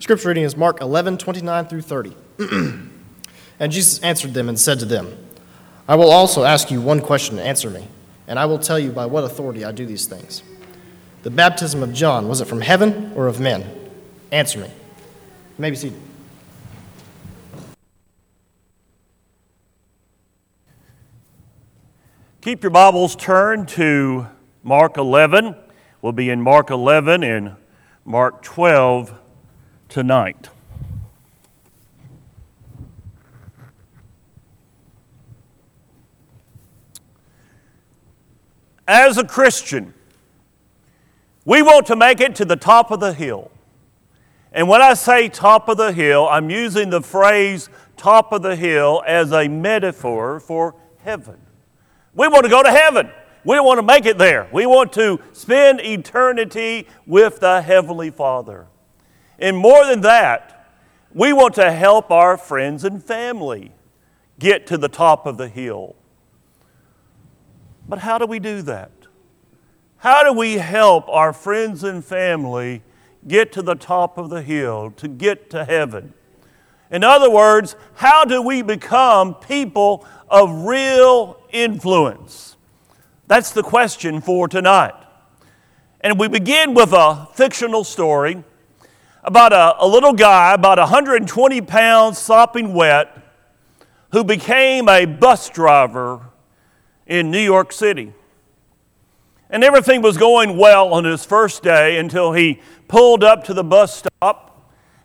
Scripture reading is Mark 11, 29 through 30. and Jesus answered them and said to them, I will also ask you one question and answer me, and I will tell you by what authority I do these things. The baptism of John, was it from heaven or of men? Answer me. You may be seated. Keep your Bibles turned to Mark 11. We'll be in Mark 11 and Mark 12 tonight. As a Christian, we want to make it to the top of the hill. And when I say top of the hill, I'm using the phrase top of the hill as a metaphor for heaven. We want to go to heaven. We want to make it there. We want to spend eternity with the Heavenly Father. And more than that, we want to help our friends and family get to the top of the hill. But how do we do that? How do we help our friends and family get to the top of the hill, to get to heaven? In other words, how do we become people of real influence? That's the question for tonight. And we begin with a fictional story about a, a little guy, about 120 pounds, sopping wet, who became a bus driver in New York City. And everything was going well on his first day until he pulled up to the bus stop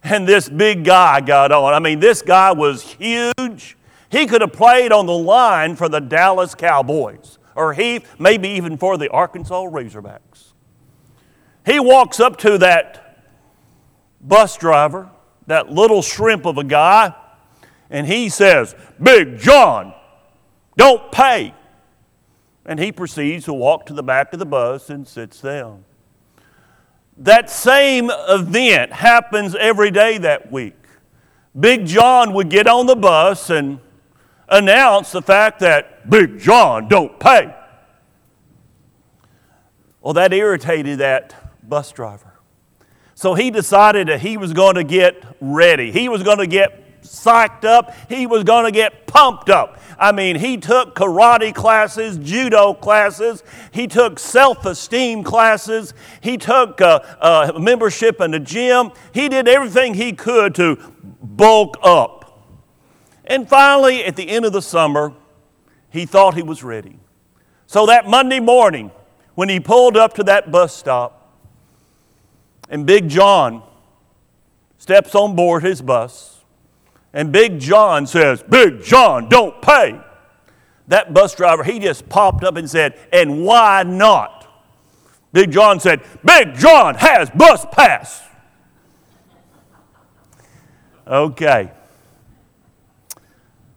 and this big guy got on. I mean, this guy was huge. He could have played on the line for the Dallas Cowboys, or he maybe even for the Arkansas Razorbacks. He walks up to that bus driver, that little shrimp of a guy, and he says, Big John, don't pay. And he proceeds to walk to the back of the bus and sits down. That same event happens every day that week. Big John would get on the bus and announce the fact that Big John don't pay. Well, that irritated that bus driver. So he decided that he was going to get ready. He was going to get psyched up. He was going to get pumped up. I mean, he took karate classes, judo classes, he took self esteem classes, he took uh, uh, membership in the gym. He did everything he could to bulk up. And finally, at the end of the summer, he thought he was ready. So that Monday morning, when he pulled up to that bus stop, and Big John steps on board his bus, and Big John says, Big John, don't pay. That bus driver, he just popped up and said, And why not? Big John said, Big John has bus pass. Okay.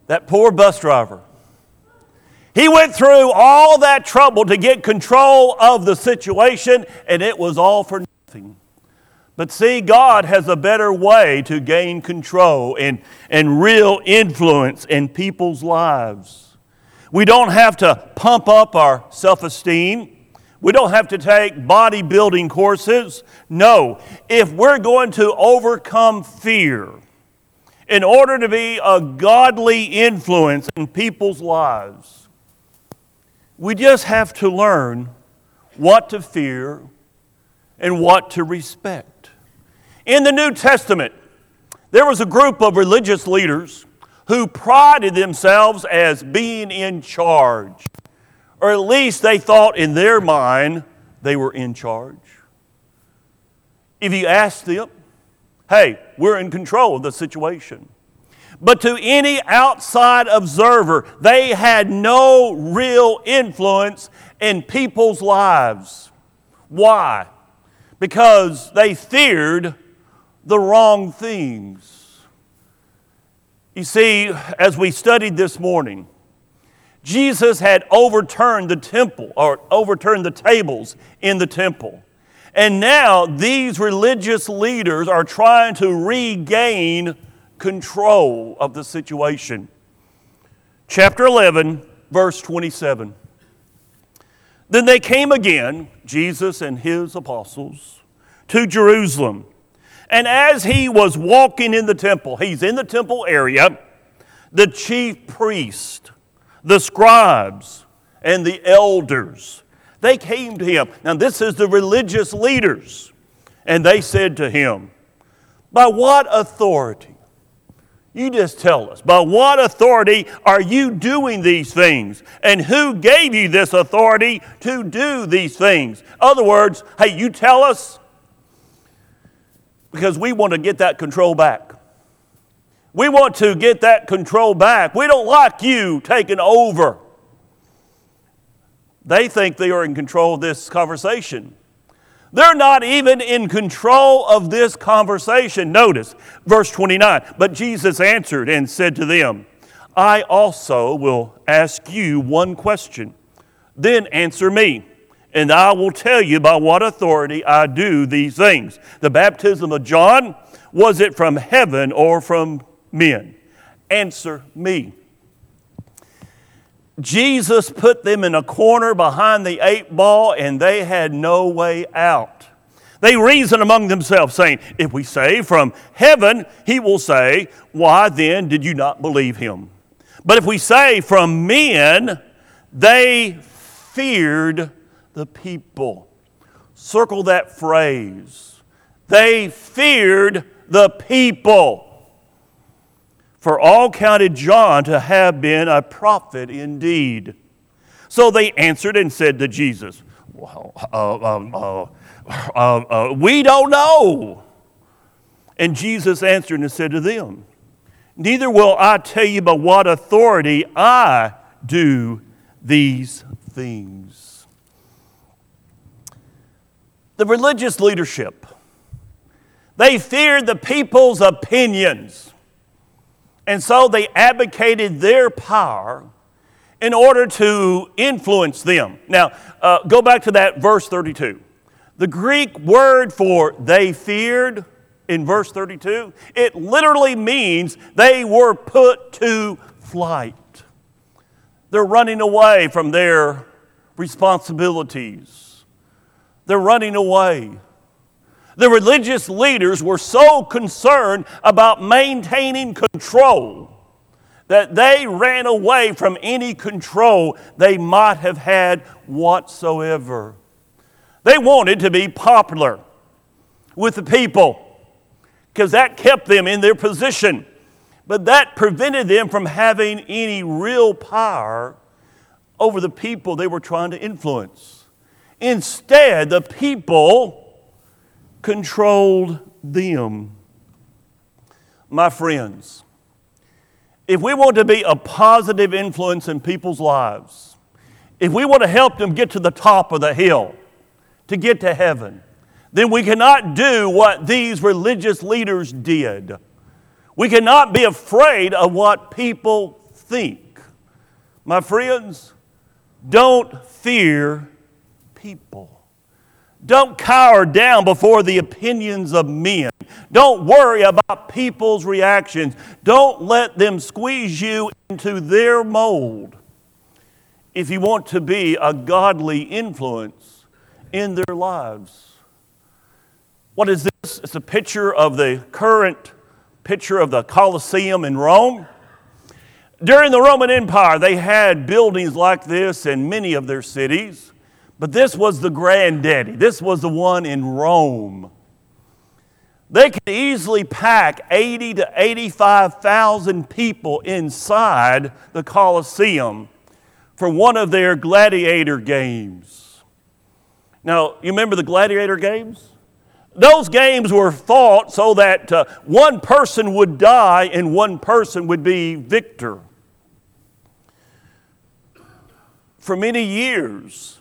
That poor bus driver. He went through all that trouble to get control of the situation, and it was all for nothing. But see, God has a better way to gain control and, and real influence in people's lives. We don't have to pump up our self esteem. We don't have to take bodybuilding courses. No, if we're going to overcome fear, in order to be a godly influence in people's lives, we just have to learn what to fear and what to respect. In the New Testament, there was a group of religious leaders who prided themselves as being in charge, or at least they thought in their mind they were in charge. If you asked them, hey, we're in control of the situation. But to any outside observer, they had no real influence in people's lives. Why? Because they feared the wrong things. You see, as we studied this morning, Jesus had overturned the temple or overturned the tables in the temple. And now these religious leaders are trying to regain control of the situation. Chapter 11, verse 27. Then they came again, Jesus and his apostles, to Jerusalem And as he was walking in the temple, he's in the temple area, the chief priest, the scribes, and the elders, they came to him. Now, this is the religious leaders. And they said to him, By what authority? You just tell us. By what authority are you doing these things? And who gave you this authority to do these things? Other words, hey, you tell us because we want to get that control back. We want to get that control back. We don't like you taking over. They think they are in control of this conversation. They're not even in control of this conversation. Notice verse 29. But Jesus answered and said to them, I also will ask you one question. Then answer me, and I will tell you by what authority I do these things. The baptism of John, was it from heaven or from men? Answer me. Jesus put them in a corner behind the eight ball, and they had no way out. They reason among themselves, saying, If we say from heaven, he will say, Why then did you not believe him? But if we say from men, they feared the people. Circle that phrase. They feared the people. For all counted John to have been a prophet indeed. So they answered and said to Jesus, well, uh, um, uh, uh, uh, We don't know. And Jesus answered and said to them, Neither will I tell you by what authority I do these things. The religious leadership, they feared the people's opinions. And so they advocated their power in order to influence them. Now, uh, go back to that verse 32. The Greek word for they feared in verse 32, it literally means they were put to flight. They're running away from their responsibilities. They're running away. The religious leaders were so concerned about maintaining control that they ran away from any control they might have had whatsoever. They wanted to be popular with the people because that kept them in their position. But that prevented them from having any real power over the people they were trying to influence. Instead, the people controlled them. My friends, if we want to be a positive influence in people's lives, if we want to help them get to the top of the hill, to get to heaven, then we cannot do what these religious leaders did. We cannot be afraid of what people think. My friends, don't fear people. Don't cower down before the opinions of men. Don't worry about people's reactions. Don't let them squeeze you into their mold if you want to be a godly influence in their lives. What is this? It's a picture of the current picture of the Colosseum in Rome. During the Roman Empire, they had buildings like this in many of their cities. But this was the granddaddy. This was the one in Rome. They could easily pack 80 to 85,000 people inside the Colosseum for one of their gladiator games. Now, you remember the gladiator games? Those games were fought so that uh, one person would die and one person would be victor. For many years,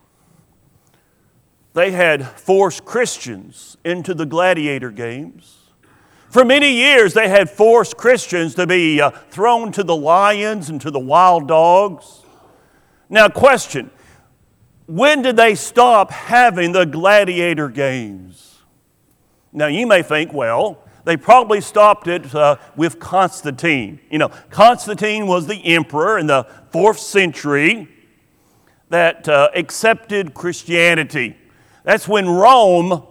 they had forced Christians into the gladiator games. For many years, they had forced Christians to be uh, thrown to the lions and to the wild dogs. Now, question when did they stop having the gladiator games? Now, you may think, well, they probably stopped it uh, with Constantine. You know, Constantine was the emperor in the fourth century that uh, accepted Christianity. That's when Rome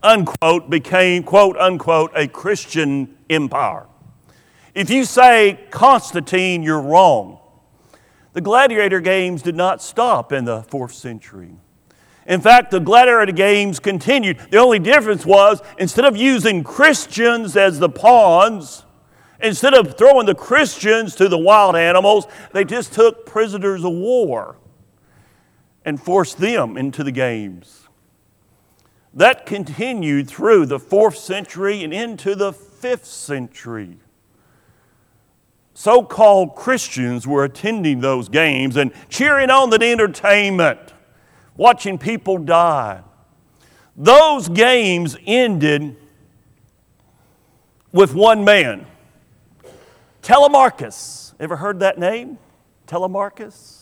unquote, became, quote unquote, a Christian empire. If you say Constantine, you're wrong. The gladiator games did not stop in the fourth century. In fact, the gladiator games continued. The only difference was instead of using Christians as the pawns, instead of throwing the Christians to the wild animals, they just took prisoners of war and forced them into the games. That continued through the fourth century and into the fifth century. So called Christians were attending those games and cheering on the entertainment, watching people die. Those games ended with one man, Telemachus. Ever heard that name? Telemachus?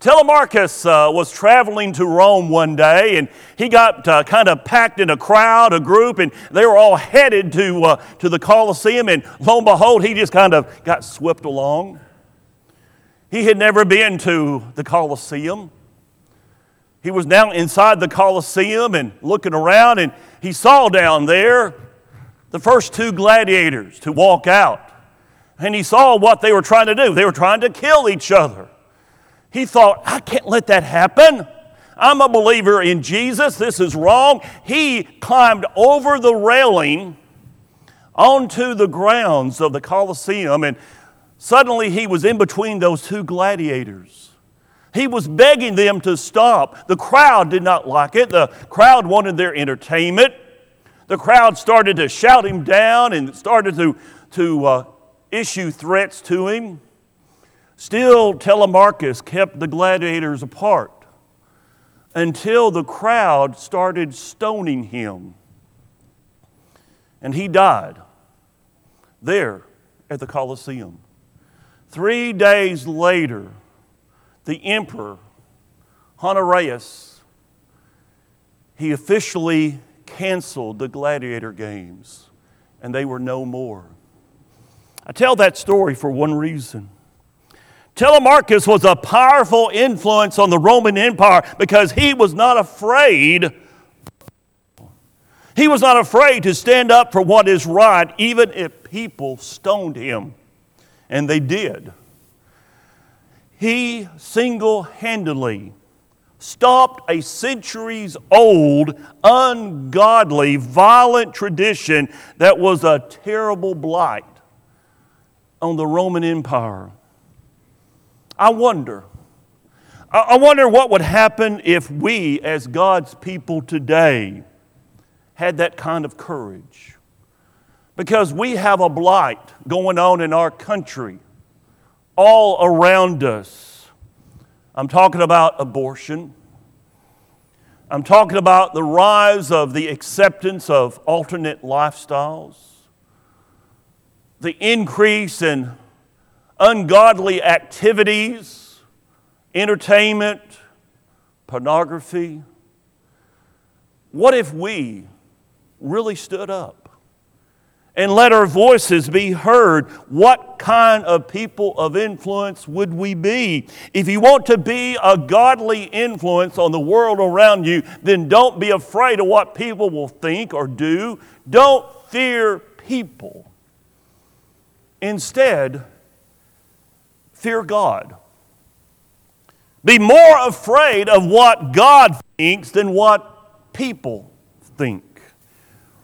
Telemachus uh, was traveling to Rome one day and he got uh, kind of packed in a crowd, a group, and they were all headed to, uh, to the Colosseum. And lo and behold, he just kind of got swept along. He had never been to the Colosseum. He was now inside the Colosseum and looking around, and he saw down there the first two gladiators to walk out. And he saw what they were trying to do. They were trying to kill each other. He thought, I can't let that happen. I'm a believer in Jesus. This is wrong. He climbed over the railing onto the grounds of the Colosseum, and suddenly he was in between those two gladiators. He was begging them to stop. The crowd did not like it. The crowd wanted their entertainment. The crowd started to shout him down and started to, to uh, issue threats to him. Still, Telemachus kept the gladiators apart until the crowd started stoning him. And he died there at the Colosseum. Three days later, the emperor, Honorius, he officially canceled the gladiator games, and they were no more. I tell that story for one reason. Telemachus was a powerful influence on the Roman Empire because he was not afraid. He was not afraid to stand up for what is right, even if people stoned him. And they did. He single handedly stopped a centuries old, ungodly, violent tradition that was a terrible blight on the Roman Empire. I wonder. I wonder what would happen if we, as God's people today, had that kind of courage. Because we have a blight going on in our country, all around us. I'm talking about abortion. I'm talking about the rise of the acceptance of alternate lifestyles, the increase in ungodly activities, entertainment, pornography. What if we really stood up and let our voices be heard? What kind of people of influence would we be? If you want to be a godly influence on the world around you, then don't be afraid of what people will think or do. Don't fear people. Instead, fear God. Be more afraid of what God thinks than what people think.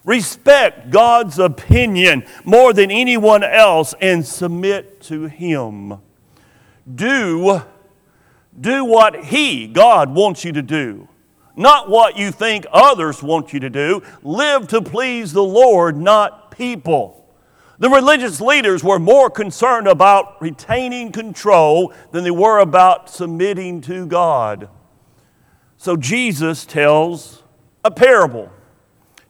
Respect God's opinion more than anyone else and submit to Him. Do, do what He, God, wants you to do, not what you think others want you to do. Live to please the Lord, not people. The religious leaders were more concerned about retaining control than they were about submitting to God. So Jesus tells a parable,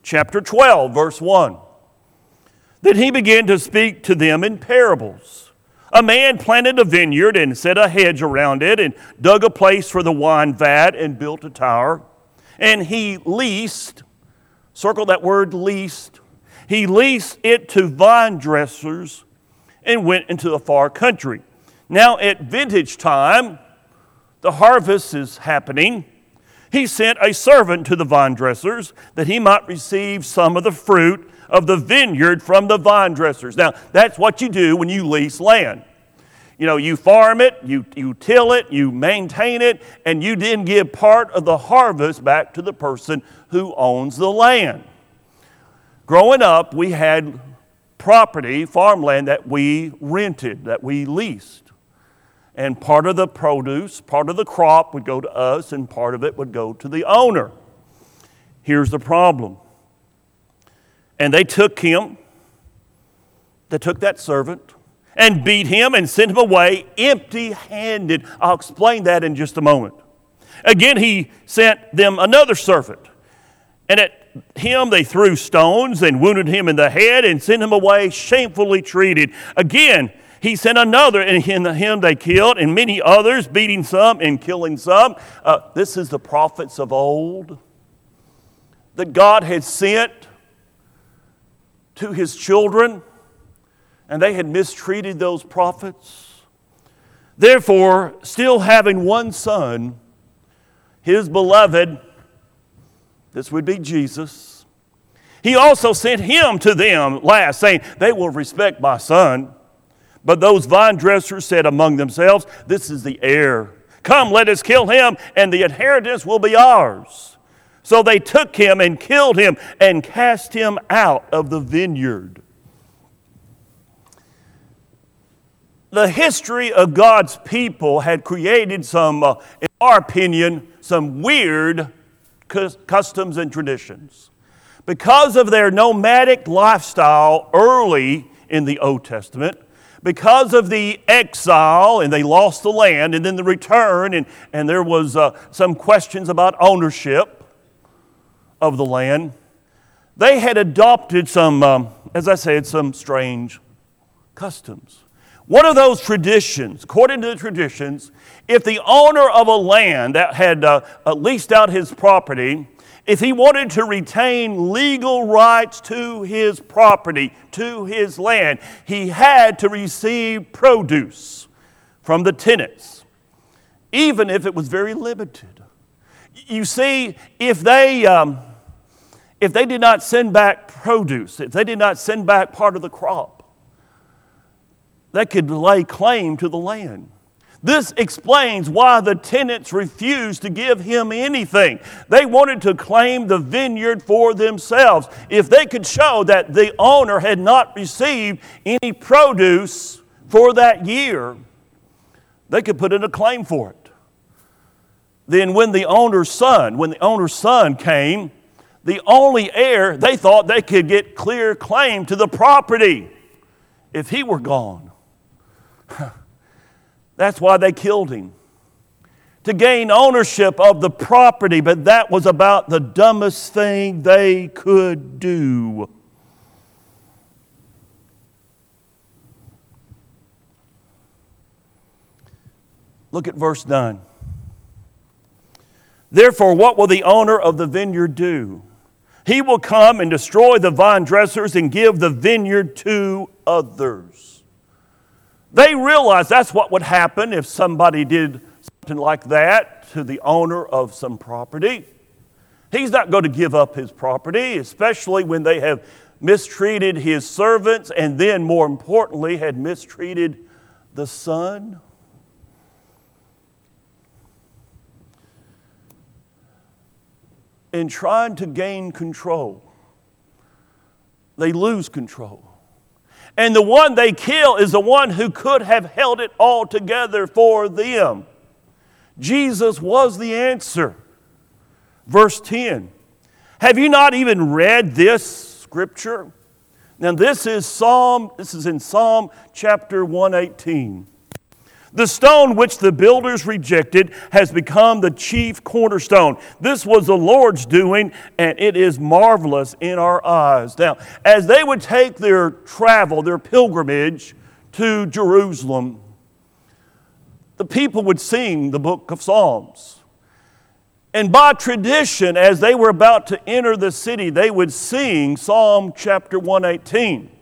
chapter 12, verse 1. Then he began to speak to them in parables. A man planted a vineyard and set a hedge around it and dug a place for the wine vat and built a tower. And he leased, circle that word leased, he leased it to vine dressers and went into a far country. Now, at vintage time, the harvest is happening. he sent a servant to the vine dressers that he might receive some of the fruit of the vineyard from the vine dressers. Now, that's what you do when you lease land. You know, you farm it, you, you till it, you maintain it, and you then give part of the harvest back to the person who owns the land. Growing up, we had property, farmland that we rented, that we leased. And part of the produce, part of the crop would go to us, and part of it would go to the owner. Here's the problem. And they took him, they took that servant, and beat him and sent him away empty handed. I'll explain that in just a moment. Again, he sent them another servant. And at him they threw stones and wounded him in the head and sent him away shamefully treated. Again, he sent another, and him they killed, and many others, beating some and killing some. Uh, this is the prophets of old that God had sent to his children and they had mistreated those prophets. Therefore, still having one son, his beloved, this would be Jesus, he also sent him to them last, saying, They will respect my son. But those vine dressers said among themselves, This is the heir. Come, let us kill him, and the inheritance will be ours. So they took him and killed him and cast him out of the vineyard. the history of God's people had created some, uh, in our opinion, some weird customs and traditions. Because of their nomadic lifestyle early in the Old Testament, because of the exile and they lost the land and then the return and, and there was uh, some questions about ownership of the land they had adopted some um, as i said some strange customs one of those traditions, according to the traditions, if the owner of a land that had uh, leased out his property, if he wanted to retain legal rights to his property, to his land, he had to receive produce from the tenants, even if it was very limited. You see, if they, um, if they did not send back produce, if they did not send back part of the crop, that could lay claim to the land. This explains why the tenants refused to give him anything. They wanted to claim the vineyard for themselves. If they could show that the owner had not received any produce for that year, they could put in a claim for it. Then, when the owner's son, when the owner's son came, the only heir, they thought they could get clear claim to the property if he were gone. That's why they killed him. To gain ownership of the property, but that was about the dumbest thing they could do. Look at verse 9. Therefore, what will the owner of the vineyard do? He will come and destroy the vine dressers and give the vineyard to others. They realized that's what would happen if somebody did something like that to the owner of some property. He's not going to give up his property, especially when they have mistreated his servants and then, more importantly, had mistreated the son. In trying to gain control, they lose control. And the one they kill is the one who could have held it all together for them. Jesus was the answer. Verse 10 Have you not even read this scripture? Now, this is Psalm, this is in Psalm chapter 118. The stone which the builders rejected has become the chief cornerstone. This was the Lord's doing, and it is marvelous in our eyes. Now, as they would take their travel, their pilgrimage to Jerusalem, the people would sing the book of Psalms. And by tradition, as they were about to enter the city, they would sing Psalm chapter 118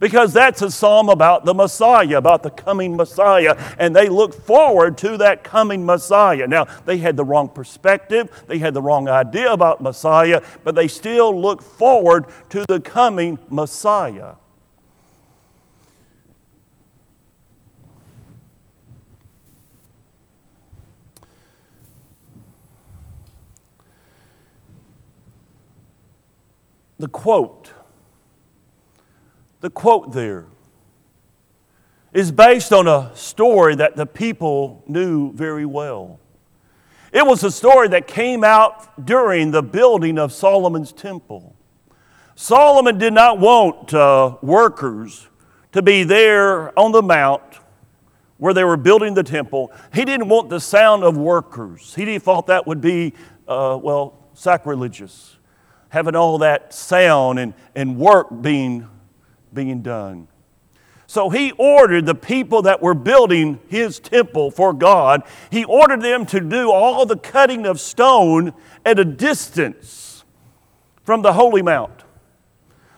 because that's a psalm about the Messiah, about the coming Messiah, and they look forward to that coming Messiah. Now, they had the wrong perspective, they had the wrong idea about Messiah, but they still look forward to the coming Messiah. The quote the quote there is based on a story that the people knew very well. It was a story that came out during the building of Solomon's temple. Solomon did not want uh, workers to be there on the mount where they were building the temple. He didn't want the sound of workers. He thought that would be, uh, well, sacrilegious, having all that sound and, and work being being done. So he ordered the people that were building his temple for God, he ordered them to do all the cutting of stone at a distance from the Holy Mount.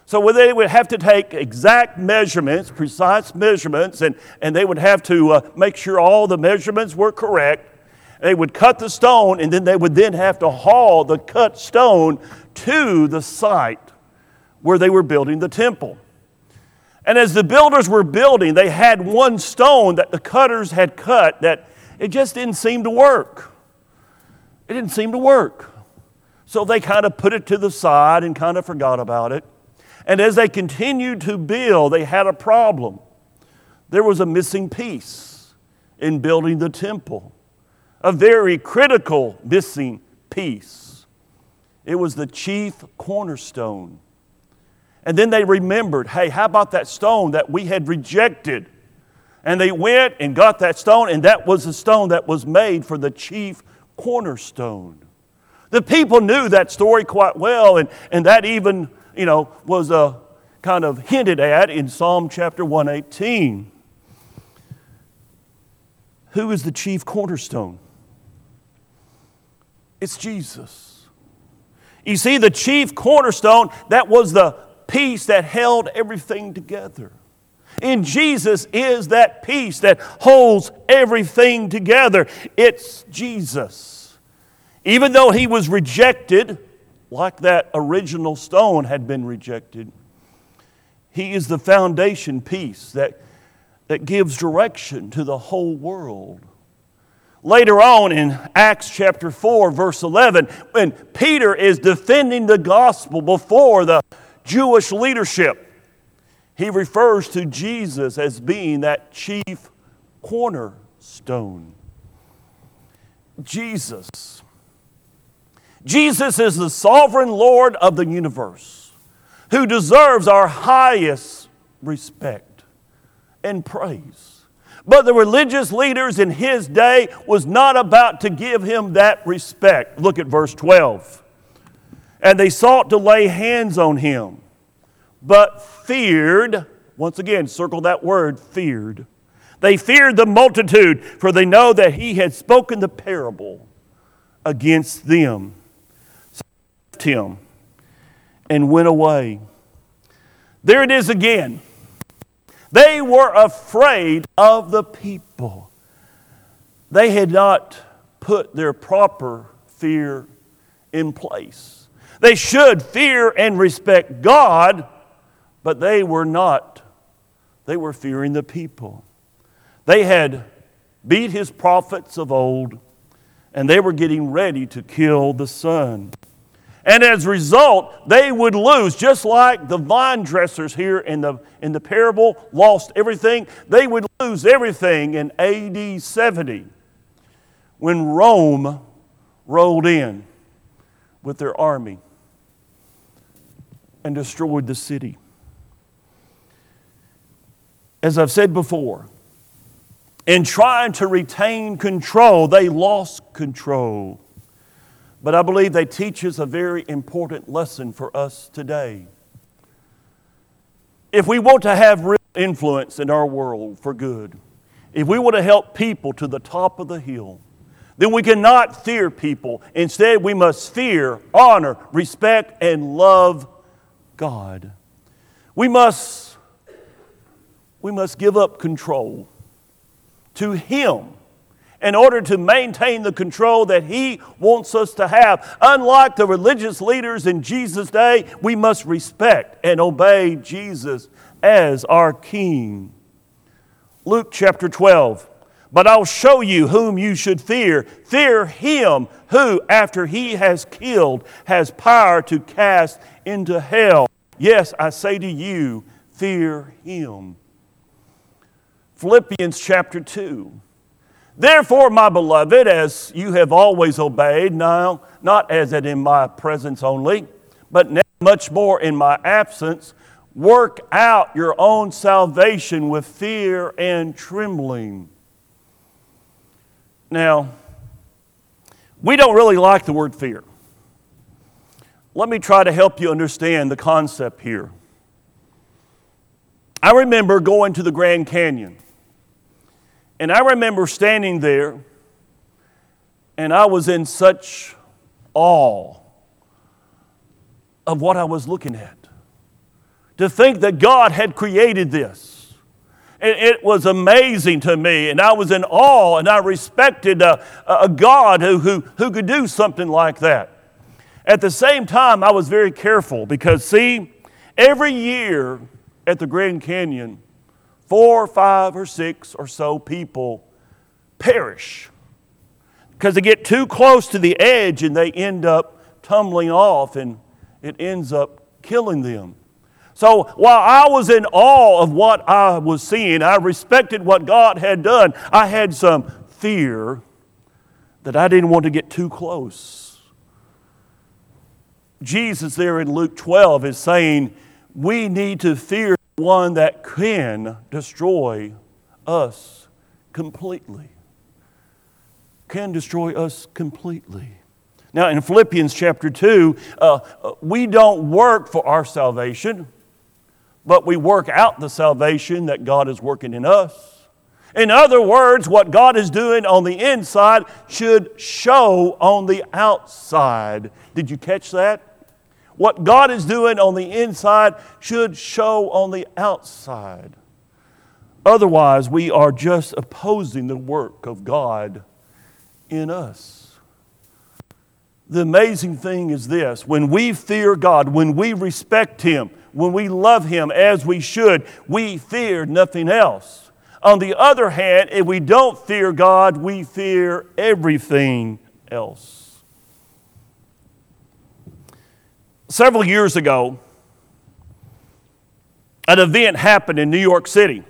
So they would have to take exact measurements, precise measurements, and, and they would have to uh, make sure all the measurements were correct. They would cut the stone, and then they would then have to haul the cut stone to the site where they were building the temple. And as the builders were building, they had one stone that the cutters had cut that it just didn't seem to work. It didn't seem to work. So they kind of put it to the side and kind of forgot about it. And as they continued to build, they had a problem. There was a missing piece in building the temple, a very critical missing piece. It was the chief cornerstone. And then they remembered hey, how about that stone that we had rejected? And they went and got that stone, and that was the stone that was made for the chief cornerstone. The people knew that story quite well, and, and that even, you know, was a uh, kind of hinted at in Psalm chapter 118. Who is the chief cornerstone? It's Jesus. You see, the chief cornerstone, that was the piece that held everything together. In Jesus is that peace that holds everything together. It's Jesus. Even though he was rejected, like that original stone had been rejected, he is the foundation piece that, that gives direction to the whole world. Later on in Acts chapter 4, verse 11, when Peter is defending the gospel before the Jewish leadership. He refers to Jesus as being that chief cornerstone. Jesus. Jesus is the sovereign Lord of the universe who deserves our highest respect and praise. But the religious leaders in his day was not about to give him that respect. Look at verse 12 and they sought to lay hands on him, but feared, once again, circle that word, feared. They feared the multitude, for they know that he had spoken the parable against them. So left him and went away. There it is again. They were afraid of the people. They had not put their proper fear in place. They should fear and respect God, but they were not. They were fearing the people. They had beat his prophets of old, and they were getting ready to kill the son. And as a result, they would lose, just like the vine dressers here in the, in the parable lost everything. They would lose everything in AD 70 when Rome rolled in with their army and destroyed the city. As I've said before, in trying to retain control, they lost control. But I believe they teach us a very important lesson for us today. If we want to have real influence in our world for good, if we want to help people to the top of the hill, then we cannot fear people. Instead, we must fear, honor, respect, and love God. We must we must give up control to Him in order to maintain the control that He wants us to have. Unlike the religious leaders in Jesus' day, we must respect and obey Jesus as our King. Luke chapter 12. But I'll show you whom you should fear. Fear him who, after he has killed, has power to cast into hell. Yes, I say to you, fear him. Philippians chapter 2. Therefore, my beloved, as you have always obeyed, now not as it in my presence only, but now much more in my absence, work out your own salvation with fear and trembling. Now, we don't really like the word fear. Let me try to help you understand the concept here. I remember going to the Grand Canyon, and I remember standing there, and I was in such awe of what I was looking at. To think that God had created this it was amazing to me, and I was in awe, and I respected a, a God who, who, who could do something like that. At the same time, I was very careful because, see, every year at the Grand Canyon, four, five, or six or so people perish because they get too close to the edge and they end up tumbling off and it ends up killing them. So while I was in awe of what I was seeing, I respected what God had done, I had some fear that I didn't want to get too close. Jesus, there in Luke 12, is saying, We need to fear one that can destroy us completely. Can destroy us completely. Now, in Philippians chapter 2, uh, uh we don't work for our salvation but we work out the salvation that God is working in us. In other words, what God is doing on the inside should show on the outside. Did you catch that? What God is doing on the inside should show on the outside. Otherwise, we are just opposing the work of God in us. The amazing thing is this when we fear God, when we respect Him, when we love Him as we should, we fear nothing else. On the other hand, if we don't fear God, we fear everything else. Several years ago, an event happened in New York City.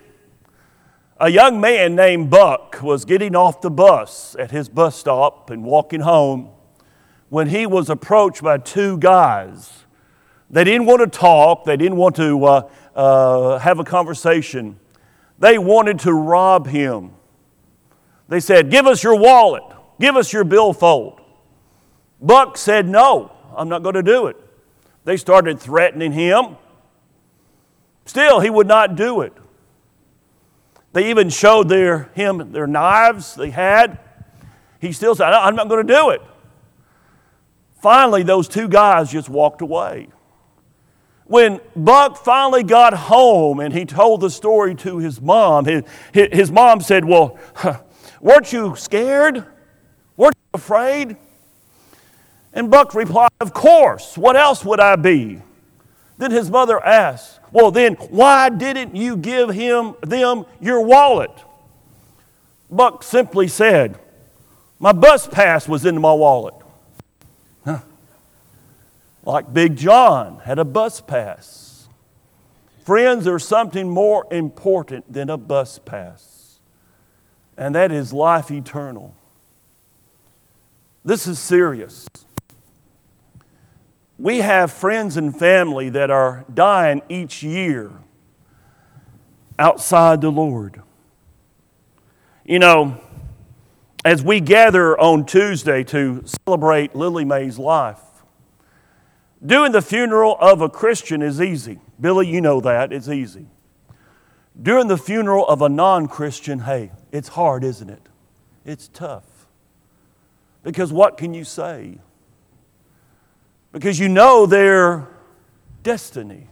A young man named Buck was getting off the bus at his bus stop and walking home when he was approached by two guys they didn't want to talk, they didn't want to uh, uh, have a conversation. They wanted to rob him. They said, Give us your wallet, give us your billfold. Buck said, No, I'm not going to do it. They started threatening him. Still, he would not do it. They even showed their, him their knives they had. He still said, I'm not going to do it. Finally, those two guys just walked away. When Buck finally got home and he told the story to his mom, his, his mom said, Well, weren't you scared? Weren't you afraid? And Buck replied, Of course. What else would I be? Then his mother asked, Well, then why didn't you give him them your wallet? Buck simply said, My bus pass was in my wallet Huh. like Big John had a bus pass. Friends, there's something more important than a bus pass, and that is life eternal. This is serious. We have friends and family that are dying each year outside the Lord. You know, as we gather on Tuesday to celebrate Lily Mae's life, Doing the funeral of a Christian is easy. Billy, you know that. It's easy. Doing the funeral of a non Christian, hey, it's hard, isn't it? It's tough. Because what can you say? Because you know their destiny.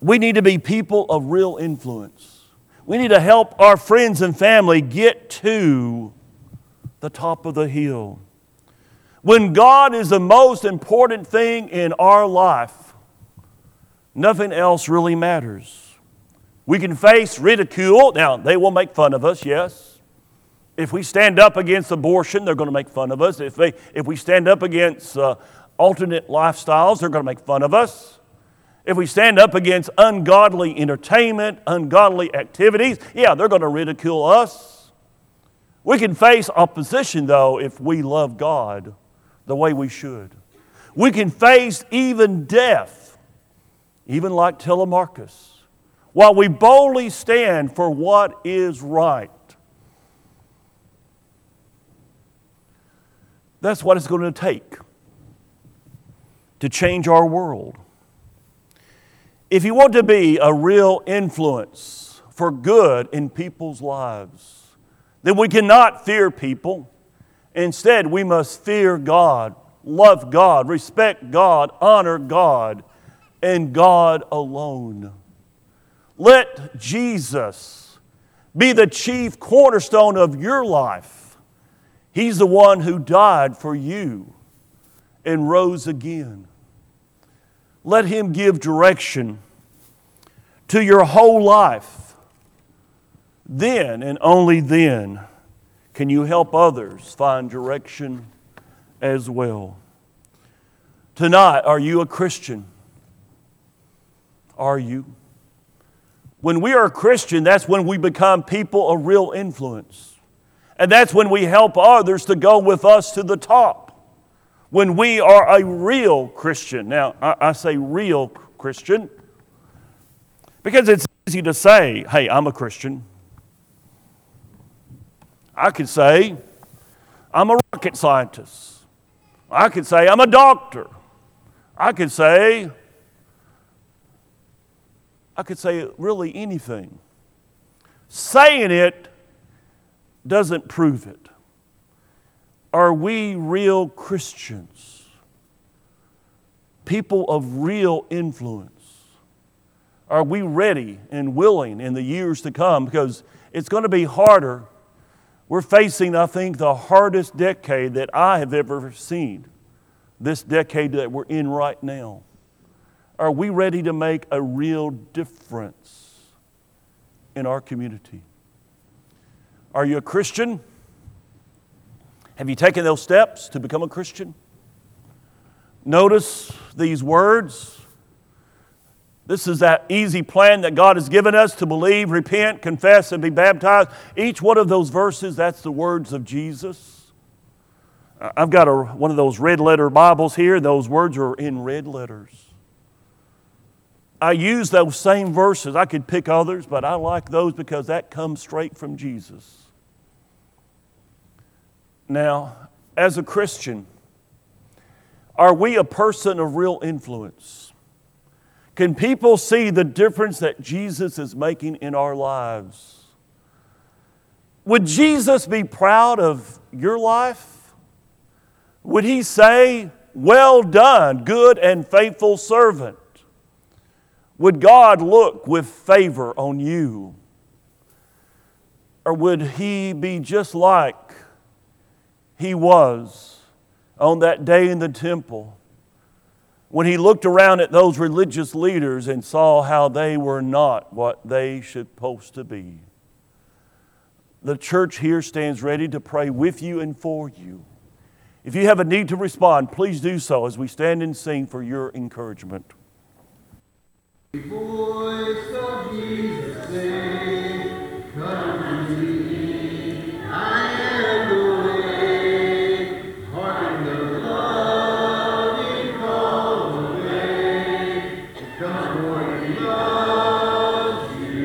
We need to be people of real influence. We need to help our friends and family get to the top of the hill. When God is the most important thing in our life, nothing else really matters. We can face ridicule. Now, they will make fun of us, yes. If we stand up against abortion, they're going to make fun of us. If, they, if we stand up against uh, alternate lifestyles, they're going to make fun of us. If we stand up against ungodly entertainment, ungodly activities, yeah, they're going to ridicule us. We can face opposition, though, if we love God the way we should. We can face even death, even like Telemachus, while we boldly stand for what is right. That's what it's going to take to change our world. If you want to be a real influence for good in people's lives, then we cannot fear people. Instead, we must fear God, love God, respect God, honor God, and God alone. Let Jesus be the chief cornerstone of your life. He's the one who died for you and rose again. Let Him give direction to your whole life. Then and only then can you help others find direction as well. Tonight, are you a Christian? Are you? When we are a Christian, that's when we become people of real influence. And that's when we help others to go with us to the top. When we are a real Christian. Now, I, I say real Christian because it's easy to say, hey, I'm a Christian. I could say, I'm a rocket scientist. I could say, I'm a doctor. I could say, I could say really anything. Saying it doesn't prove it. Are we real Christians? People of real influence? Are we ready and willing in the years to come? Because it's going to be harder. We're facing, I think, the hardest decade that I have ever seen, this decade that we're in right now. Are we ready to make a real difference in our community? Are you a Christian? Have you taken those steps to become a Christian? Notice these words. This is that easy plan that God has given us to believe, repent, confess, and be baptized. Each one of those verses, that's the words of Jesus. I've got a, one of those red letter Bibles here. Those words are in red letters. I use those same verses. I could pick others, but I like those because that comes straight from Jesus. Now, as a Christian, are we a person of real influence? Can people see the difference that Jesus is making in our lives? Would Jesus be proud of your life? Would he say, Well done, good and faithful servant? Would God look with favor on you? Or would he be just like he was on that day in the temple when he looked around at those religious leaders and saw how they were not what they should supposed to be. The church here stands ready to pray with you and for you. If you have a need to respond, please do so as we stand and sing for your encouragement.